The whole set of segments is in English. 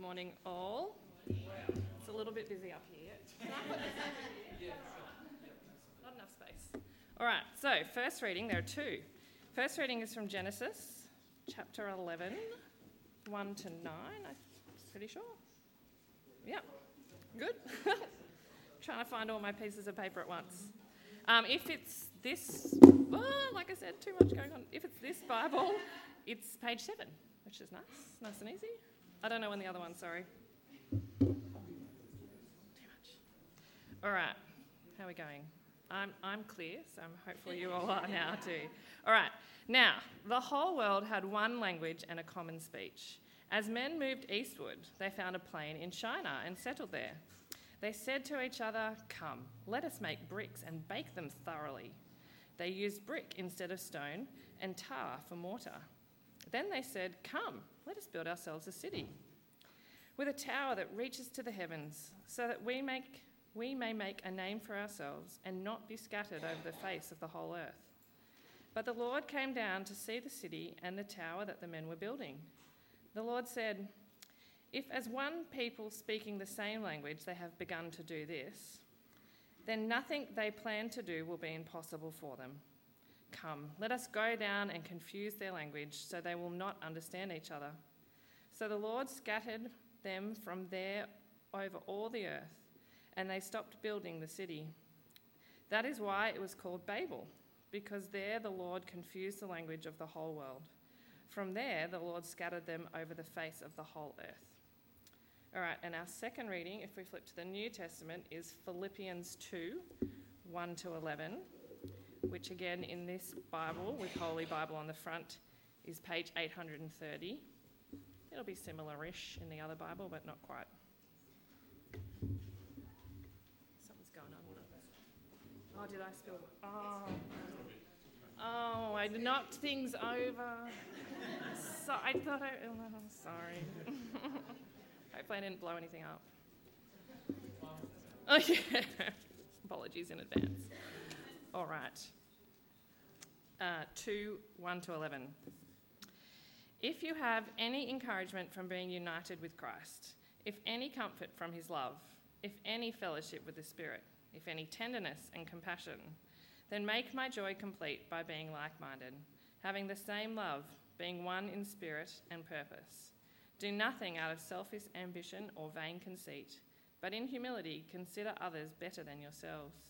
Good morning, all. It's a little bit busy up here. Not enough space. All right, so first reading, there are two. First reading is from Genesis chapter 11, 1 to 9, I'm pretty sure. Yep, good. Trying to find all my pieces of paper at once. Um, if it's this, oh, like I said, too much going on. If it's this Bible, it's page 7, which is nice, nice and easy. I don't know when the other one, sorry. Too much. All right, how are we going? I'm, I'm clear, so hopefully you all are now too. All right, now, the whole world had one language and a common speech. As men moved eastward, they found a plain in Shinar and settled there. They said to each other, Come, let us make bricks and bake them thoroughly. They used brick instead of stone and tar for mortar. Then they said, Come, let us build ourselves a city with a tower that reaches to the heavens, so that we, make, we may make a name for ourselves and not be scattered over the face of the whole earth. But the Lord came down to see the city and the tower that the men were building. The Lord said, If as one people speaking the same language they have begun to do this, then nothing they plan to do will be impossible for them. Come, let us go down and confuse their language so they will not understand each other. So the Lord scattered them from there over all the earth, and they stopped building the city. That is why it was called Babel, because there the Lord confused the language of the whole world. From there, the Lord scattered them over the face of the whole earth. All right, and our second reading, if we flip to the New Testament, is Philippians 2 1 to 11 which again in this Bible, with Holy Bible on the front, is page 830. It'll be similar ish in the other Bible, but not quite. Something's going on. Oh, did I spill? Oh. Oh, I knocked things over. So I thought I. Oh, sorry. Hopefully, I didn't blow anything up. Oh, yeah. Apologies in advance. All right. Uh, 2 1 to 11. If you have any encouragement from being united with Christ, if any comfort from his love, if any fellowship with the Spirit, if any tenderness and compassion, then make my joy complete by being like minded, having the same love, being one in spirit and purpose. Do nothing out of selfish ambition or vain conceit, but in humility consider others better than yourselves.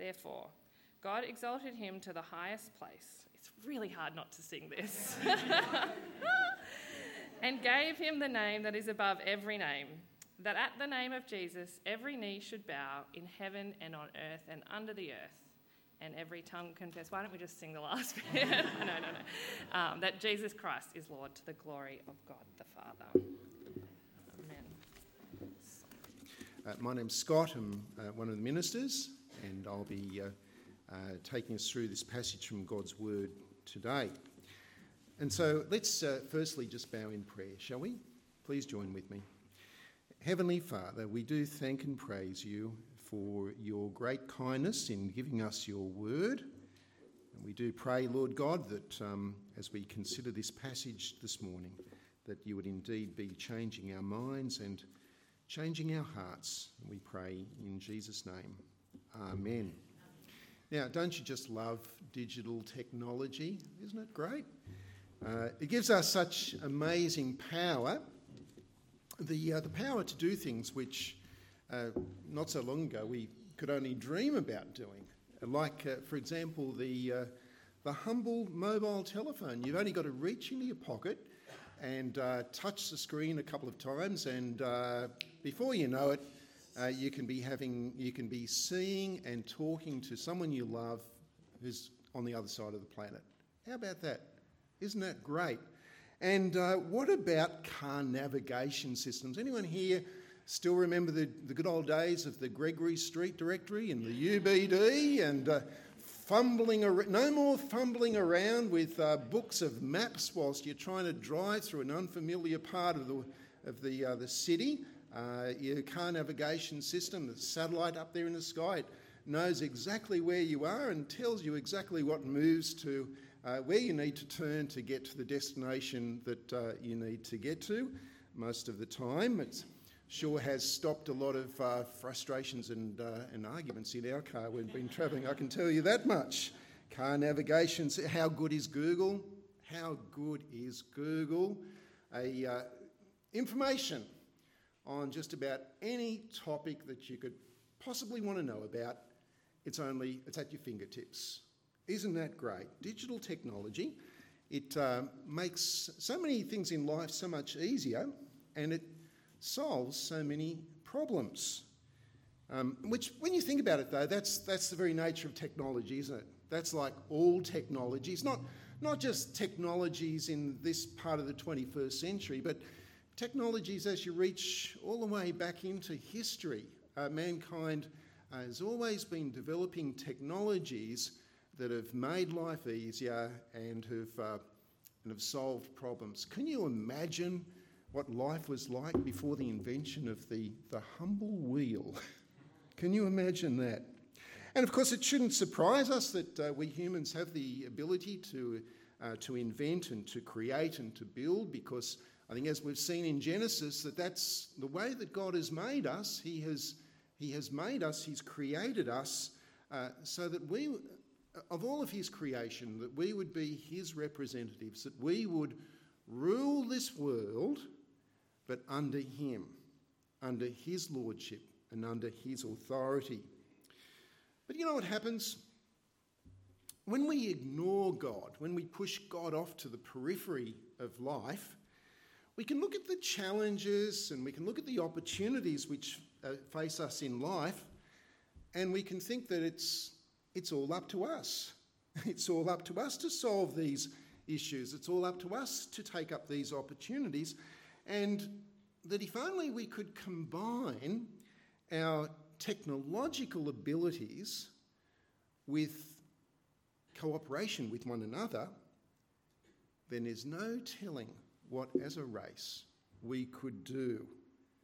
Therefore, God exalted him to the highest place. It's really hard not to sing this. and gave him the name that is above every name, that at the name of Jesus every knee should bow in heaven and on earth and under the earth, and every tongue confess. Why don't we just sing the last bit? no, no, no. Um, that Jesus Christ is Lord to the glory of God the Father. Amen. Uh, my name's Scott. I'm uh, one of the ministers and I'll be uh, uh, taking us through this passage from God's Word today. And so let's uh, firstly just bow in prayer, shall we? Please join with me. Heavenly Father, we do thank and praise you for your great kindness in giving us your word. And we do pray, Lord God, that um, as we consider this passage this morning, that you would indeed be changing our minds and changing our hearts. We pray in Jesus' name. Amen. Now, don't you just love digital technology? Isn't it great? Uh, it gives us such amazing power the, uh, the power to do things which uh, not so long ago we could only dream about doing. Like, uh, for example, the, uh, the humble mobile telephone. You've only got to reach into your pocket and uh, touch the screen a couple of times, and before you know it, uh, you can be having, you can be seeing and talking to someone you love who's on the other side of the planet. How about that? Isn't that great? And uh, what about car navigation systems? Anyone here still remember the, the good old days of the Gregory Street Directory and the UBD and uh, fumbling ar- no more fumbling around with uh, books of maps whilst you're trying to drive through an unfamiliar part of the, of the, uh, the city. Uh, your car navigation system, the satellite up there in the sky, it knows exactly where you are and tells you exactly what moves to uh, where you need to turn to get to the destination that uh, you need to get to. Most of the time, it sure has stopped a lot of uh, frustrations and, uh, and arguments in our car when we've been travelling, I can tell you that much. Car navigation, how good is Google? How good is Google? A, uh, information on just about any topic that you could possibly want to know about, it's only it's at your fingertips. Isn't that great? Digital technology, it uh, makes so many things in life so much easier and it solves so many problems. Um, which, when you think about it, though, that's, that's the very nature of technology, isn't it? That's like all technologies, not, not just technologies in this part of the 21st century, but technologies as you reach all the way back into history. Uh, mankind has always been developing technologies that have made life easier and have, uh, and have solved problems. Can you imagine what life was like before the invention of the, the humble wheel? Can you imagine that? And of course, it shouldn't surprise us that uh, we humans have the ability to, uh, to invent and to create and to build because I think, as we've seen in Genesis, that that's the way that God has made us. He has, he has made us, He's created us uh, so that we of all of his creation, that we would be his representatives, that we would rule this world, but under him, under his lordship, and under his authority. But you know what happens? When we ignore God, when we push God off to the periphery of life, we can look at the challenges and we can look at the opportunities which uh, face us in life, and we can think that it's it's all up to us. It's all up to us to solve these issues. It's all up to us to take up these opportunities. And that if only we could combine our technological abilities with cooperation with one another, then there's no telling what, as a race, we could do.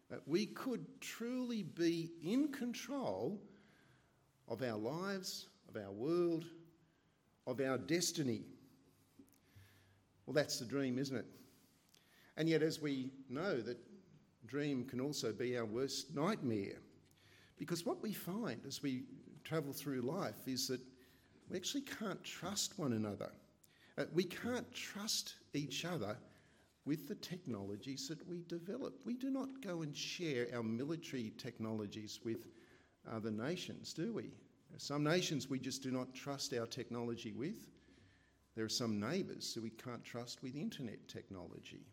That we could truly be in control of our lives, of our world, of our destiny. Well, that's the dream, isn't it? And yet, as we know, that dream can also be our worst nightmare. Because what we find as we travel through life is that we actually can't trust one another. Uh, we can't trust each other with the technologies that we develop. We do not go and share our military technologies with other nations, do we? Some nations we just do not trust our technology with. There are some neighbours who we can't trust with internet technology.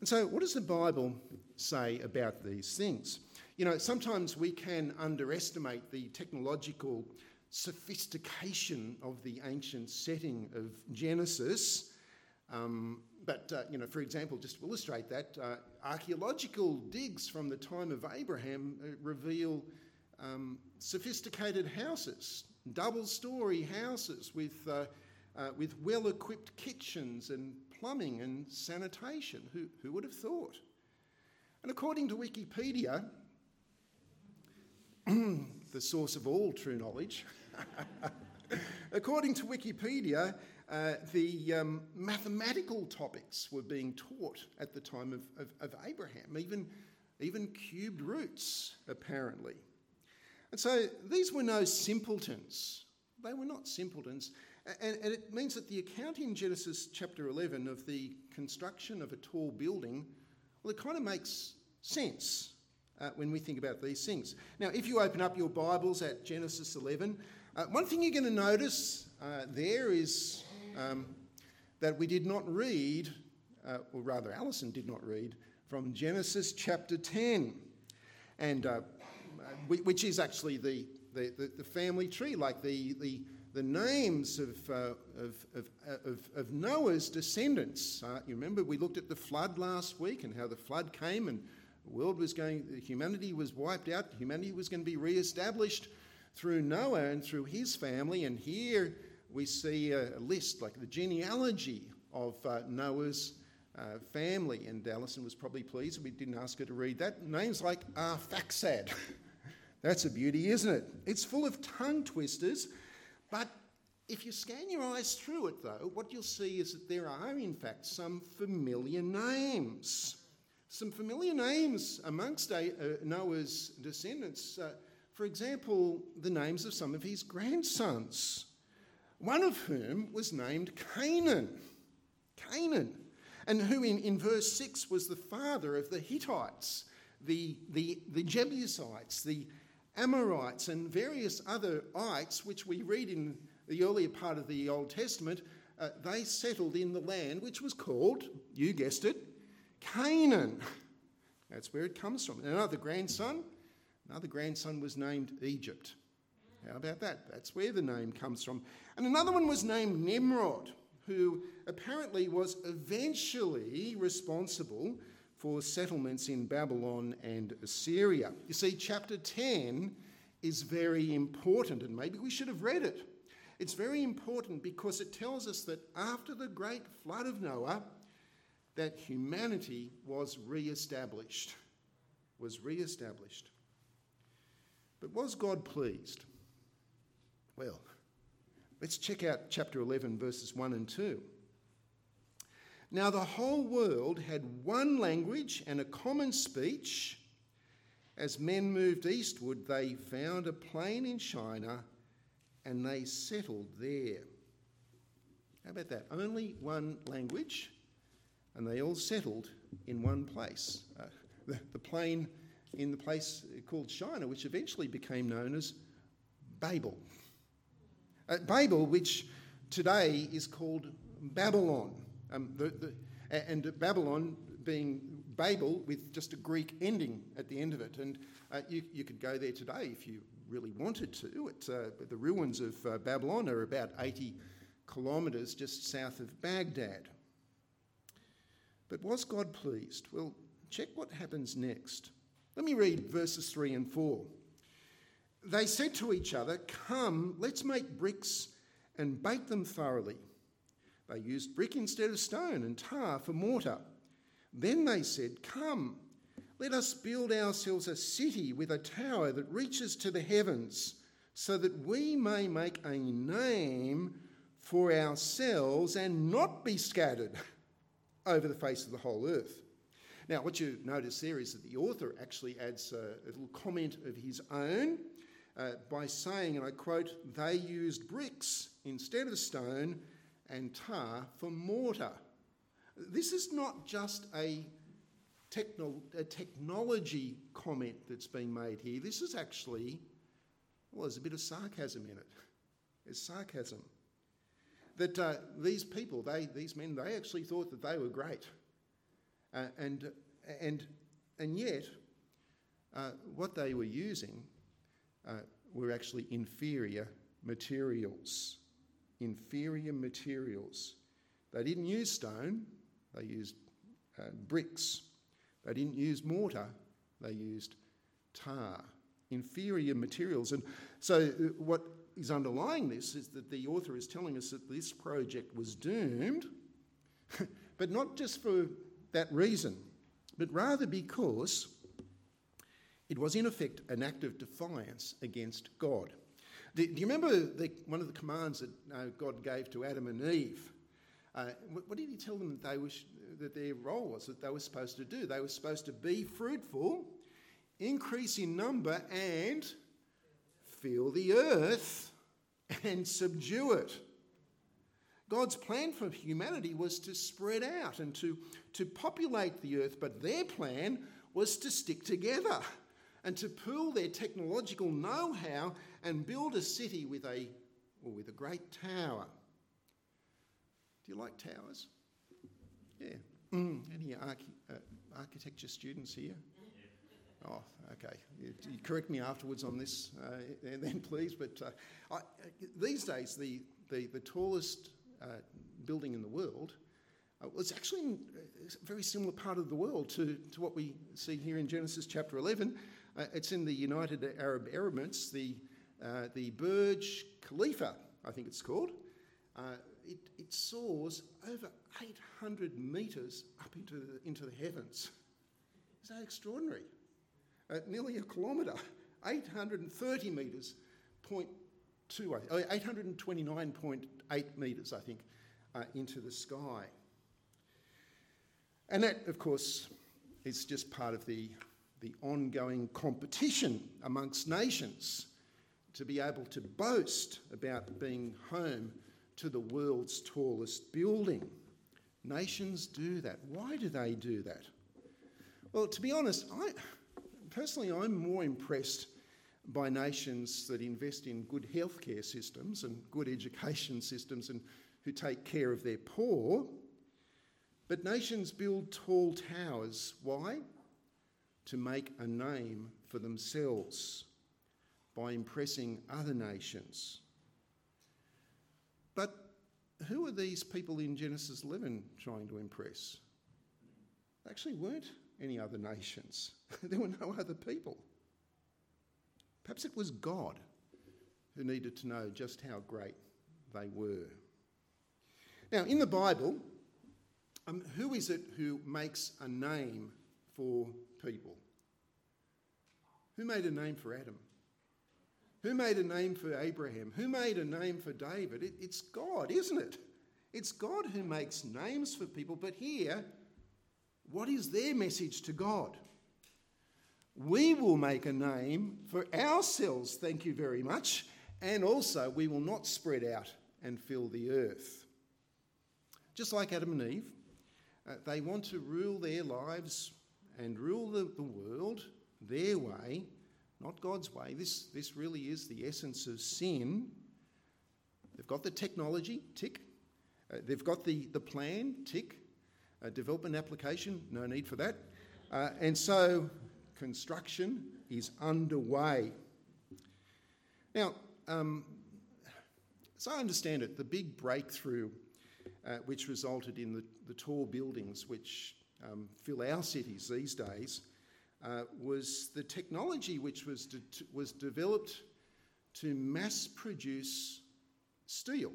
And so, what does the Bible say about these things? You know, sometimes we can underestimate the technological sophistication of the ancient setting of Genesis. Um, but, uh, you know, for example, just to illustrate that, uh, archaeological digs from the time of Abraham uh, reveal um, sophisticated houses, double story houses with, uh, uh, with well equipped kitchens and plumbing and sanitation. Who, who would have thought? And according to Wikipedia, the source of all true knowledge, according to Wikipedia, uh, the um, mathematical topics were being taught at the time of, of, of Abraham, even, even cubed roots, apparently. And so these were no simpletons. They were not simpletons. And, and, it means that the account in Genesis chapter 11 of the construction of a tall building, well, it kind of makes sense uh, when we think about these things. Now, if you open up your Bibles at Genesis 11, uh, one thing you're going to notice uh, there is um, that we did not read, uh, or rather, Alison did not read, from Genesis chapter 10. And uh, which is actually the, the, the, family tree, like the, the, the names of, uh, of, of, of, of, Noah's descendants. Uh, you remember we looked at the flood last week and how the flood came and the world was going, humanity was wiped out, humanity was going to be re-established through Noah and through his family. And here we see a, list, like the genealogy of uh, Noah's uh, family. And Alison was probably pleased we didn't ask her to read that. Names like Arphaxad. That's a beauty, isn't it? It's full of tongue twisters, but if you scan your eyes through it, though, what you'll see is that there are, in fact, some familiar names. Some familiar names amongst uh, Noah's descendants. Uh, for example, the names of some of his grandsons, one of whom was named Canaan. Canaan. And who, in, in verse 6, was the father of the Hittites, the, the, the Jebusites, the Amorites, and various other ites, which we read in the earlier part of the Old Testament. Uh, they settled in the land which was called, you guessed it, Canaan. That's where it comes from. Another grandson, another grandson was named Egypt. How about that? That's where the name comes from. And another one was named Nimrod, who apparently was eventually responsible for settlements in Babylon and Assyria. You see, chapter 10 is very important, and maybe we should have read it. It's very important because it tells us that after the great flood of Noah, that humanity was re-established. Was re-established. But was God pleased? Well, let's check out chapter 11, verses 1 and 2. Now, the whole world had one language and a common speech. As men moved eastward, they found a plain in Shinar and they settled there. How about that? Only one language, and they all settled in one place. Uh, the, the plain in the place called Shinar, which eventually became known as Babel. Uh, Babel, which today is called Babylon. Um, the, the, and Babylon being Babel with just a Greek ending at the end of it. And uh, you, you, could go there today if you really wanted to. Uh, the ruins of uh, Babylon are about 80 kilometres just south of Baghdad. But was God pleased? Well, check what happens next. Let me read verses 3 and 4. They said to each other, Come, let's make bricks and bake them thoroughly. They used brick instead of stone and tar for mortar. Then they said, Come, let us build ourselves a city with a tower that reaches to the heavens, so that we may make a name for ourselves and not be scattered over the face of the whole earth. Now, what you notice there is that the author actually adds a, a little comment of his own uh, by saying, and I quote, they used bricks instead of stone and tar for mortar. This is not just a, techno- a technology comment that's being made here. This is actually, well, there's a bit of sarcasm in it. It's sarcasm. That uh, these people, they, these men, they actually thought that they were great. Uh, and, and, and yet, uh, what they were using uh, were actually inferior materials inferior materials. They didn't use stone, they used uh, bricks. They didn't use mortar, they used tar. Inferior materials. And so, uh, what is underlying this is that the author is telling us that this project was doomed, but not just for that reason, but rather because it was in effect an act of defiance against God. Do, you remember the, one of the commands that uh, God gave to Adam and Eve? Uh, what, did he tell them that, they that their role was, that they were supposed to do? They were supposed to be fruitful, increase in number, and fill the earth and subdue it. God's plan for humanity was to spread out and to, to populate the earth, but their plan was to stick together and to pool their technological know how and build a city with a, well, with a great tower. Do you like towers? Yeah. Mm. Any archi- uh, architecture students here? Oh, okay. You, you correct me afterwards on this, uh, and then please. But uh, I, these days, the, the, the tallest uh, building in the world uh, was actually in a very similar part of the world to, to what we see here in Genesis chapter 11. Uh, it's in the United Arab Emirates, the, uh, the Burj Khalifa, I think it's called. Uh, it, it soars over 800 metres up into the, into the heavens. Is that extraordinary? Uh, nearly a kilometre, 830 metres, point two, uh, 829.8 metres, I think, uh, into the sky. And that, of course, is just part of the, the ongoing competition amongst nations to be able to boast about being home to the world's tallest building. Nations do that. Why do they do that? Well, to be honest, I personally I'm more impressed by nations that invest in good healthcare systems and good education systems and who take care of their poor. But nations build tall towers. Why? To make a name for themselves by impressing other nations. But who are these people in Genesis 11 trying to impress? Actually weren't any other nations, there were no other people. Perhaps it was God who needed to know just how great they were. Now, in the Bible, um, who is it who makes a name for people? Who made a name for Adam? Who made a name for Abraham? Who made a name for David? It, it's God, isn't it? It's God who makes names for people. But here, what is their message to God? We will make a name for ourselves, thank you very much, and also we will not spread out and fill the earth. Just like Adam and Eve, uh, they want to rule their lives and rule the, the world their way not God's way. This, this really is the essence of sin. They've got the technology, tick. Uh, they've got the, the plan, tick. Uh, development application, no need for that. Uh, and so construction is underway. Now, um, as I understand it, the big breakthrough uh, which resulted in the, the tall buildings which um, fill our cities these days uh, was the technology which was, de- was developed to mass produce steel,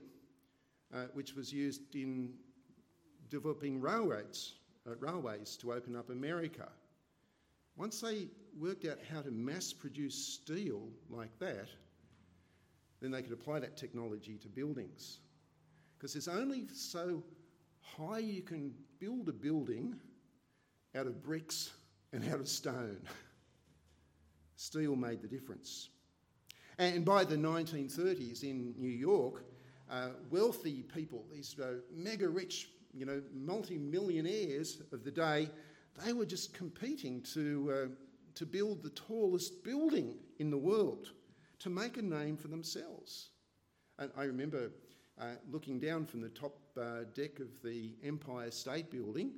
uh, which was used in developing railroads, uh, railways to open up America. Once they worked out how to mass produce steel like that, then they could apply that technology to buildings. Because there's only so high you can build a building out of bricks and out of stone. Steel made the difference. And by the 1930s in New York, uh, wealthy people, these uh, mega rich, you know, multi-millionaires of the day, they were just competing to, uh, to build the tallest building in the world, to make a name for themselves. And I remember uh, looking down from the top uh, deck of the Empire State Building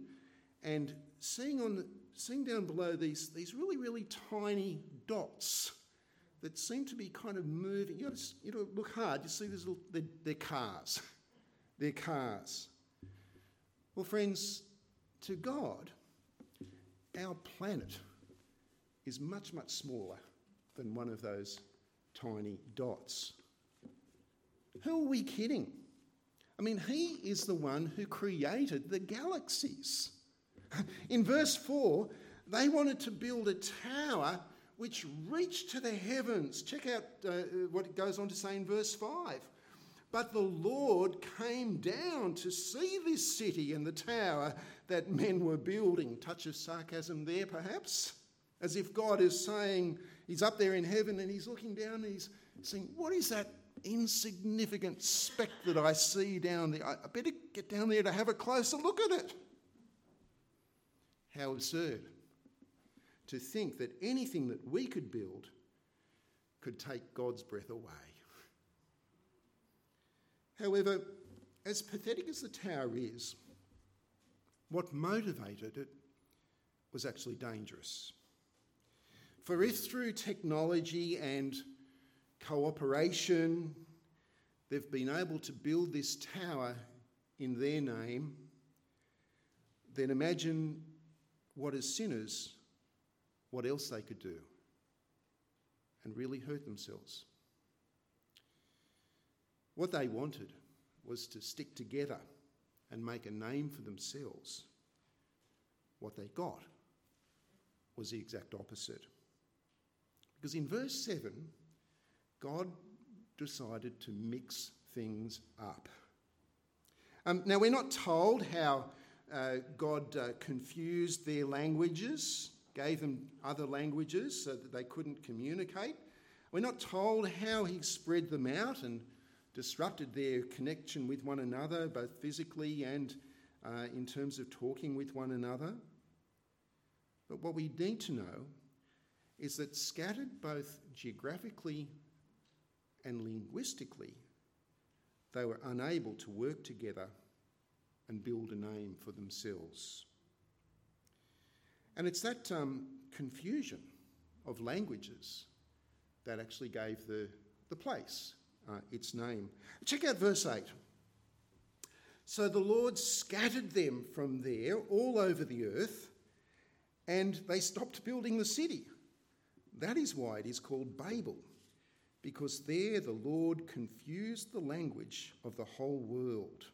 and seeing on seeing down below these, these really, really tiny dots that seem to be kind of moving. You got to, you got to look hard. You see these little, they're, they're cars. They're cars. Well, friends, to God, our planet is much, much smaller than one of those tiny dots. Who are we kidding? I mean, He is the one who created the galaxies. In verse 4, they wanted to build a tower which reached to the heavens. Check out uh, what it goes on to say in verse 5. But the Lord came down to see this city and the tower that men were building. Touch of sarcasm there, perhaps? As if God is saying, He's up there in heaven and He's looking down and He's saying, What is that insignificant speck that I see down there? I better get down there to have a closer look at it. How absurd to think that anything that we could build could take God's breath away. However, as pathetic as the tower is, what motivated it was actually dangerous. For if through technology and cooperation they've been able to build this tower in their name, then imagine what as sinners, what else they could do and really hurt themselves. What they wanted was to stick together and make a name for themselves. What they got was the exact opposite. Because in verse 7, God decided to mix things up. Um, now, we're not told how uh, God uh, confused their languages, gave them other languages so that they couldn't communicate. We're not told how He spread them out and disrupted their connection with one another, both physically and uh, in terms of talking with one another. But what we need to know is that scattered both geographically and linguistically, they were unable to work together and build a name for themselves. And it's that um, confusion of languages that actually gave the, the place uh, its name. Check out verse 8. So the Lord scattered them from there all over the earth, and they stopped building the city. That is why it is called Babel, because there the Lord confused the language of the whole world.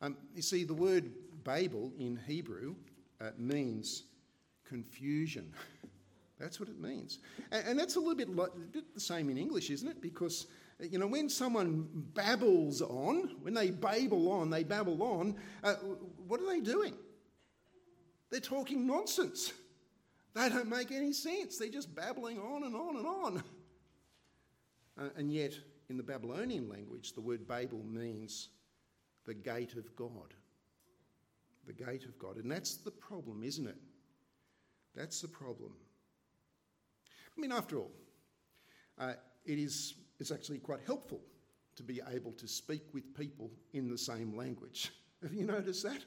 Um, you see, the word Babel in Hebrew uh, means confusion. that's what it means. And, and that's a little bit, like, a bit the same in English, isn't it? Because you know, when someone babbles on, when they babble on, they babble on, uh, what are they doing? They're talking nonsense. They don't make any sense. They're just babbling on and on and on. Uh, and yet, in the Babylonian language, the word Babel means the gate of God. The gate of God. And that's the problem, isn't it? That's the problem. I mean, after all, uh, it is it's actually quite helpful to be able to speak with people in the same language. Have you noticed that?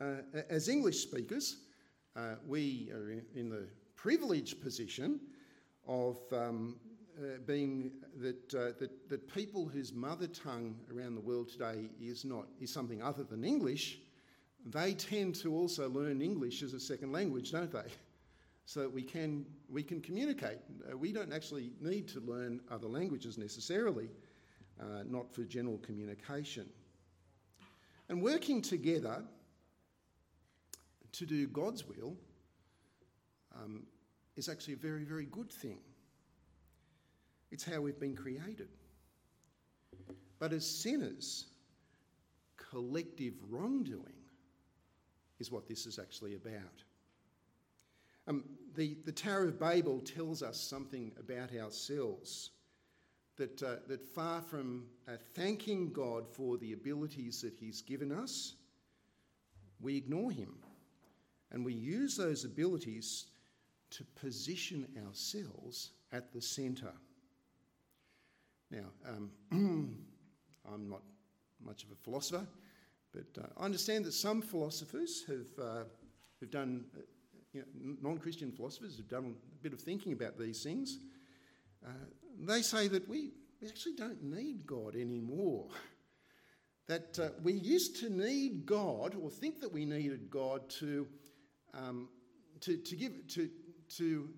Uh, as English speakers, uh, we are in the privileged position of um, uh, being that, uh, that, that people whose mother tongue around the world today is not is something other than English, they tend to also learn English as a second language, don't they? so that we can, we can communicate. Uh, we don't actually need to learn other languages necessarily, uh, not for general communication. And working together to do God's will um, is actually a very, very good thing. It's how we've been created. But as sinners, collective wrongdoing is what this is actually about. Um, the, the Tower of Babel tells us something about ourselves. That, uh, that far from uh, thanking God for the abilities that He's given us, we ignore Him and we use those abilities to position ourselves at the centre. Now, um, I'm not much of a philosopher, but uh, I understand that some philosophers have, uh, have done uh, you know, non-Christian philosophers have done a bit of thinking about these things. Uh, they say that we, we actually don't need God anymore. That uh, we used to need God, or think that we needed God to, um, to, to, give, to, to,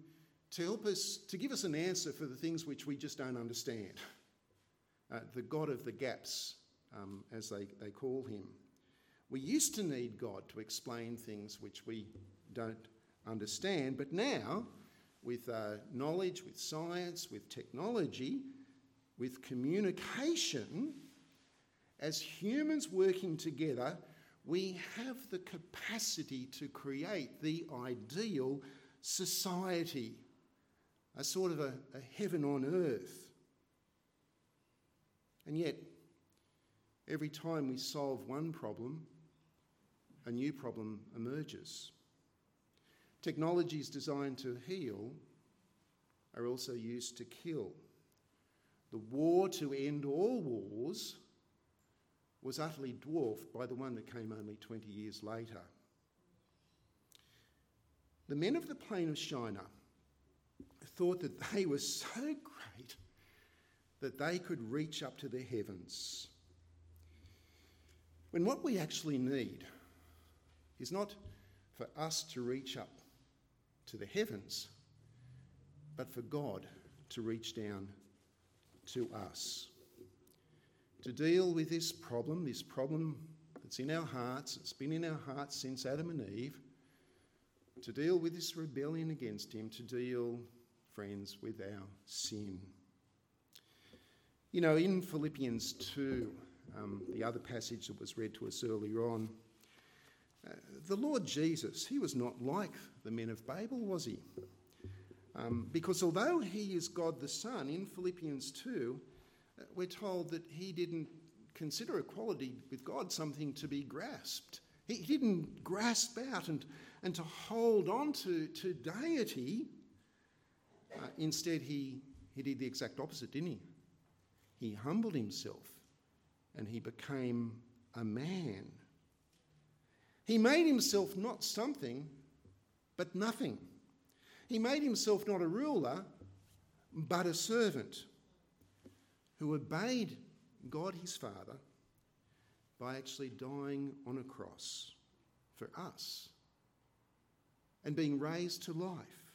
to help us, to give us an answer for the things which we just don't understand. Uh, the God of the gaps, um, as they, they call him. We used to need God to explain things which we don't understand. But now, with uh, knowledge, with science, with technology, with communication, as humans working together, we have the capacity to create the ideal society, a sort of a, a heaven on earth. And yet, every time we solve one problem, a new problem emerges. Technologies designed to heal are also used to kill. The war to end all wars was utterly dwarfed by the one that came only 20 years later. The men of the plain of Shinar thought that they were so great that they could reach up to the heavens. When what we actually need is not for us to reach up to the heavens, but for God to reach down to us. To deal with this problem, this problem that's in our hearts, it's been in our hearts since Adam and Eve, to deal with this rebellion against Him, to deal, friends, with our sin. You know, in Philippians 2, um, the other passage that was read to us earlier on, uh, the Lord Jesus, he was not like the men of Babel, was he? Um, because although he is God the Son, in Philippians 2, uh, we're told that he didn't consider equality with God something to be grasped. He, he didn't grasp out and, and to hold on to, to deity. Uh, instead, he, he did the exact opposite, didn't he? He humbled himself and he became a man. He made himself not something, but nothing. He made himself not a ruler, but a servant who obeyed God his Father by actually dying on a cross for us and being raised to life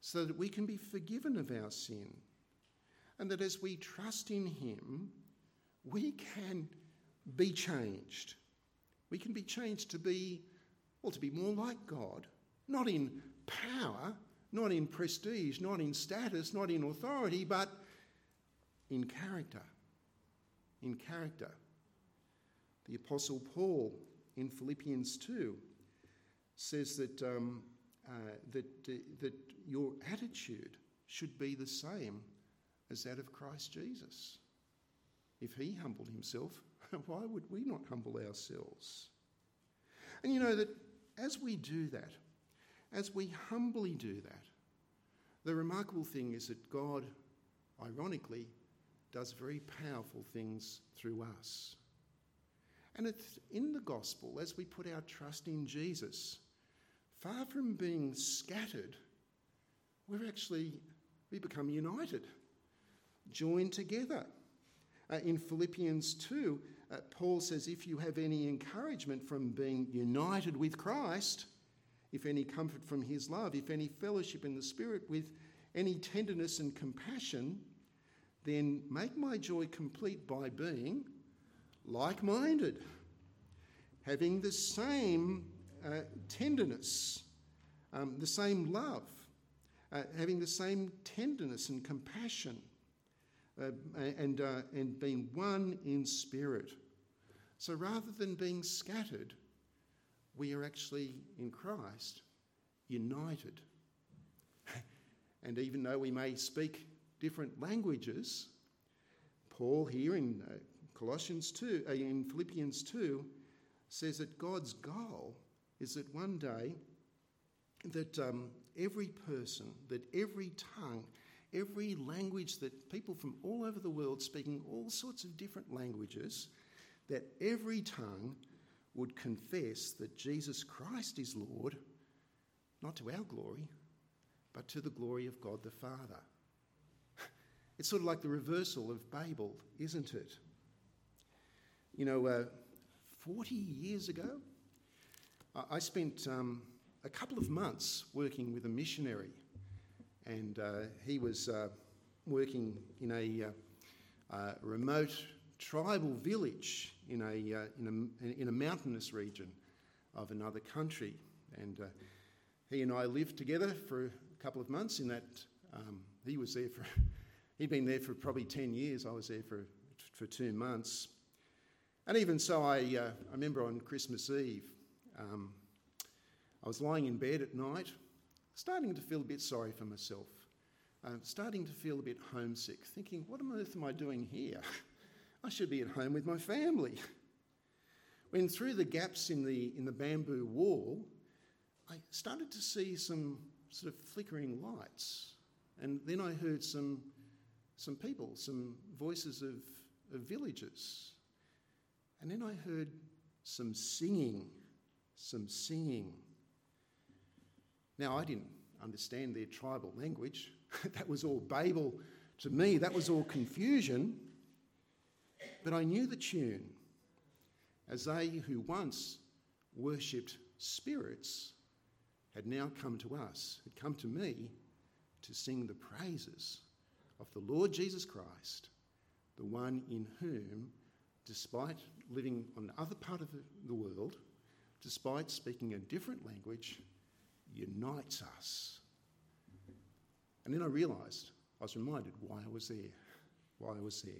so that we can be forgiven of our sin and that as we trust in him, we can be changed. We can be changed to be, well, to be more like God, not in power, not in prestige, not in status, not in authority, but in character. In character. The Apostle Paul in Philippians 2 says that, um, uh, that, uh, that your attitude should be the same as that of Christ Jesus. If he humbled himself, why would we not humble ourselves? And you know that as we do that, as we humbly do that, the remarkable thing is that God, ironically, does very powerful things through us. And it's in the gospel, as we put our trust in Jesus, far from being scattered, we're actually, we become united, joined together. Uh, in Philippians 2, uh, Paul says, If you have any encouragement from being united with Christ, if any comfort from his love, if any fellowship in the Spirit with any tenderness and compassion, then make my joy complete by being like minded, having the same uh, tenderness, um, the same love, uh, having the same tenderness and compassion, uh, and, uh, and being one in spirit. So rather than being scattered, we are actually in Christ united. and even though we may speak different languages, Paul here in uh, Colossians 2, uh, in Philippians 2, says that God's goal is that one day that um, every person, that every tongue, every language that people from all over the world speaking all sorts of different languages, that every tongue would confess that Jesus Christ is Lord, not to our glory, but to the glory of God the Father. It's sort of like the reversal of Babel, isn't it? You know, uh, 40 years ago, I spent um, a couple of months working with a missionary, and uh, he was uh, working in a uh, uh, remote tribal village in a, in a, in a mountainous region of another country. And he and I lived together for a couple of months in that. Um, he was there for, he'd been there for probably 10 years. I was there for, for two months. And even so, I, uh, I remember on Christmas Eve, um, I was lying in bed at night, starting to feel a bit sorry for myself, uh, starting to feel a bit homesick, thinking, what on earth am I doing here? I should be at home with my family. When through the gaps in the, in the bamboo wall, I started to see some sort of flickering lights. And then I heard some, some people, some voices of, of villagers. And then I heard some singing, some singing. Now, I didn't understand their tribal language. that was all Babel to me, that was all confusion. But I knew the tune as they who once worshipped spirits had now come to us, had come to me to sing the praises of the Lord Jesus Christ, the one in whom, despite living on the other part of the world, despite speaking a different language, unites us. And then I realised, I was reminded why I was there, why I was there.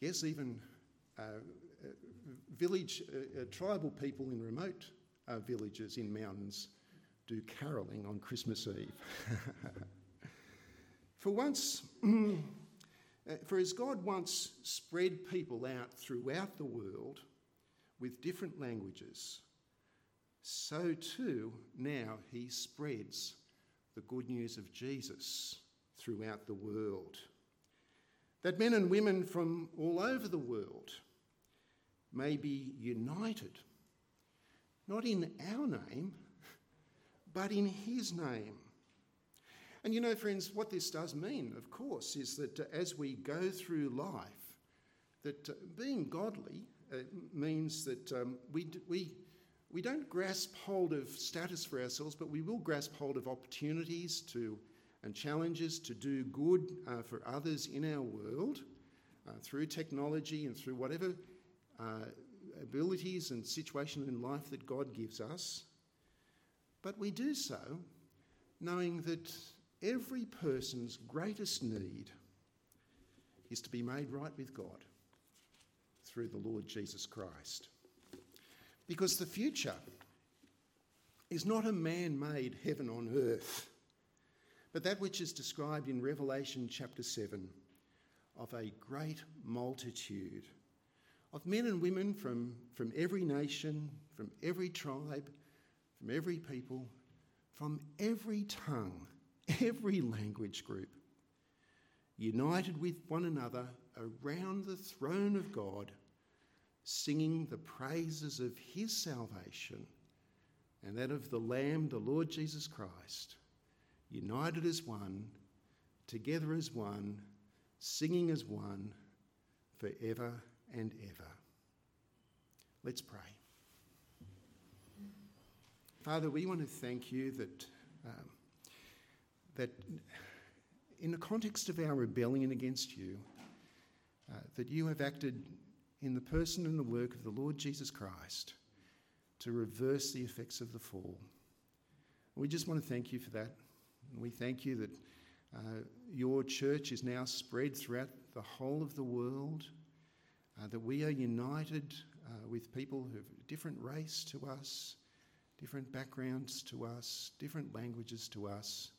Yes, even uh, uh, village, uh, uh tribal people in remote uh, villages in mountains do caroling on Christmas Eve. for once, uh, for as God once spread people out throughout the world with different languages, so too now he spreads the good news of Jesus throughout the world. That men and women from all over the world may be united, not in our name, but in his name. And you know, friends, what this does mean, of course, is that uh, as we go through life, that uh, being godly uh, means that um, we, we, we don't grasp hold of status for ourselves, but we will grasp hold of opportunities to, and challenges to do good uh, for others in our world uh, through technology and through whatever uh, abilities and situation in life that God gives us. But we do so knowing that every person's greatest need is to be made right with God through the Lord Jesus Christ. Because the future is not a man made heaven on earth, but that which is described in Revelation chapter 7 of a great multitude of men and women from, from every nation, from every tribe, from every people, from every tongue, every language group, united with one another around the throne of God, singing the praises of his salvation and that of the Lamb, the Lord Jesus Christ, united as one, together as one, singing as one, forever and ever. Let's pray. Father, we want to thank you that, um, that in the context of our rebellion against you, uh, that you have acted in the person and the work of the Lord Jesus Christ to reverse the effects of the fall. We just want to thank you for that. We thank you that uh, your church is now spread throughout the whole of the world, uh, that we are united uh, with people who have different race to us, different backgrounds to us, different languages to us,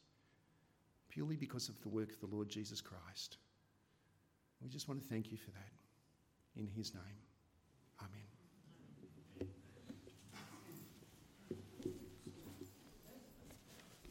purely because of the work of the Lord Jesus Christ. We just want to thank you for that. In his name, amen.